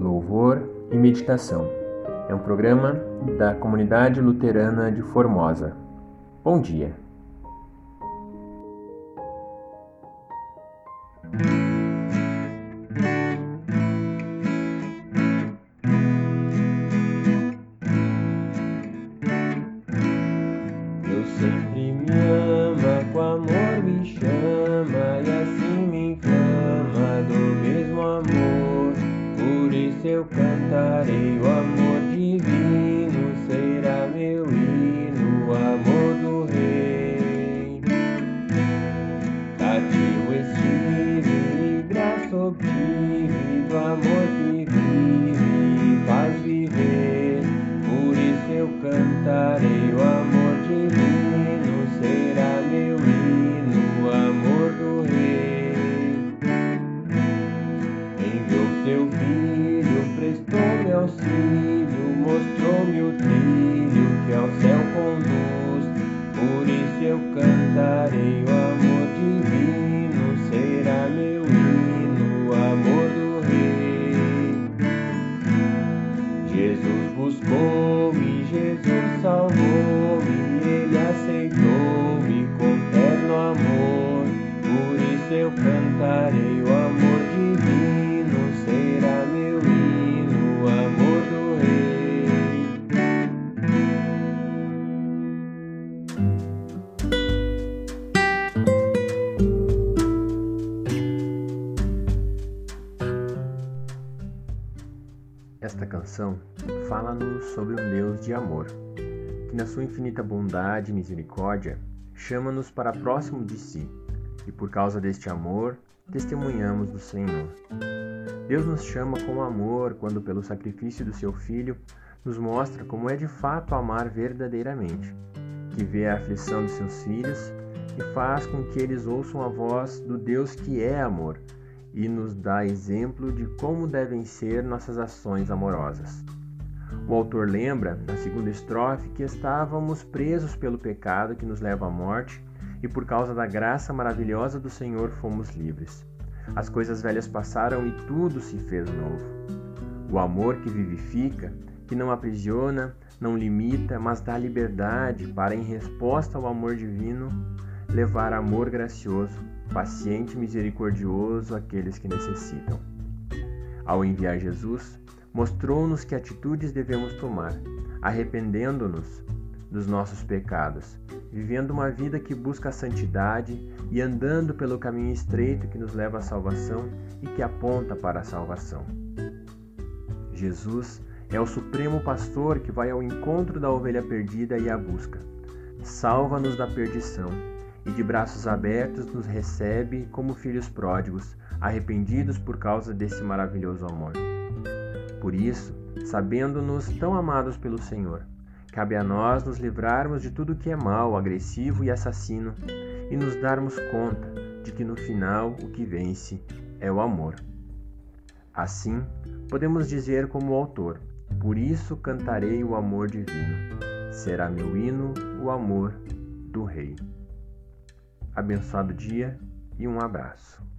Louvor e Meditação é um programa da Comunidade Luterana de Formosa. Bom dia. Cantarei o amor divino, será meu hino, o amor do Rei. Cativo estive e graça auxílio, mostrou-me o trilho que ao céu conduz. Por isso eu cantarei o amor divino, será meu hino, o amor do Rei. Jesus buscou-me, Jesus salvou-me, Ele aceitou-me com terno amor. Por isso eu cantarei Esta canção fala-nos sobre um Deus de amor, que na sua infinita bondade e misericórdia chama-nos para próximo de si, e por causa deste amor testemunhamos do Senhor. Deus nos chama com amor quando, pelo sacrifício do seu Filho, nos mostra como é de fato amar verdadeiramente, que vê a aflição dos seus filhos e faz com que eles ouçam a voz do Deus que é amor e nos dá exemplo de como devem ser nossas ações amorosas. O autor lembra, na segunda estrofe, que estávamos presos pelo pecado que nos leva à morte e por causa da graça maravilhosa do Senhor fomos livres. As coisas velhas passaram e tudo se fez novo. O amor que vivifica, que não aprisiona, não limita, mas dá liberdade para, em resposta ao amor divino, levar amor gracioso, paciente e misericordioso àqueles que necessitam. Ao enviar Jesus, mostrou-nos que atitudes devemos tomar, arrependendo-nos dos nossos pecados, vivendo uma vida que busca a santidade e andando pelo caminho estreito que nos leva à salvação e que aponta para a salvação. Jesus é o supremo pastor que vai ao encontro da ovelha perdida e a busca. Salva-nos da perdição e de braços abertos nos recebe como filhos pródigos, arrependidos por causa desse maravilhoso amor. Por isso, sabendo-nos tão amados pelo Senhor, cabe a nós nos livrarmos de tudo que é mal, agressivo e assassino e nos darmos conta de que no final o que vence é o amor. Assim, podemos dizer como o autor: Por isso cantarei o amor divino. Será meu hino o amor do Rei. Abençoado dia e um abraço.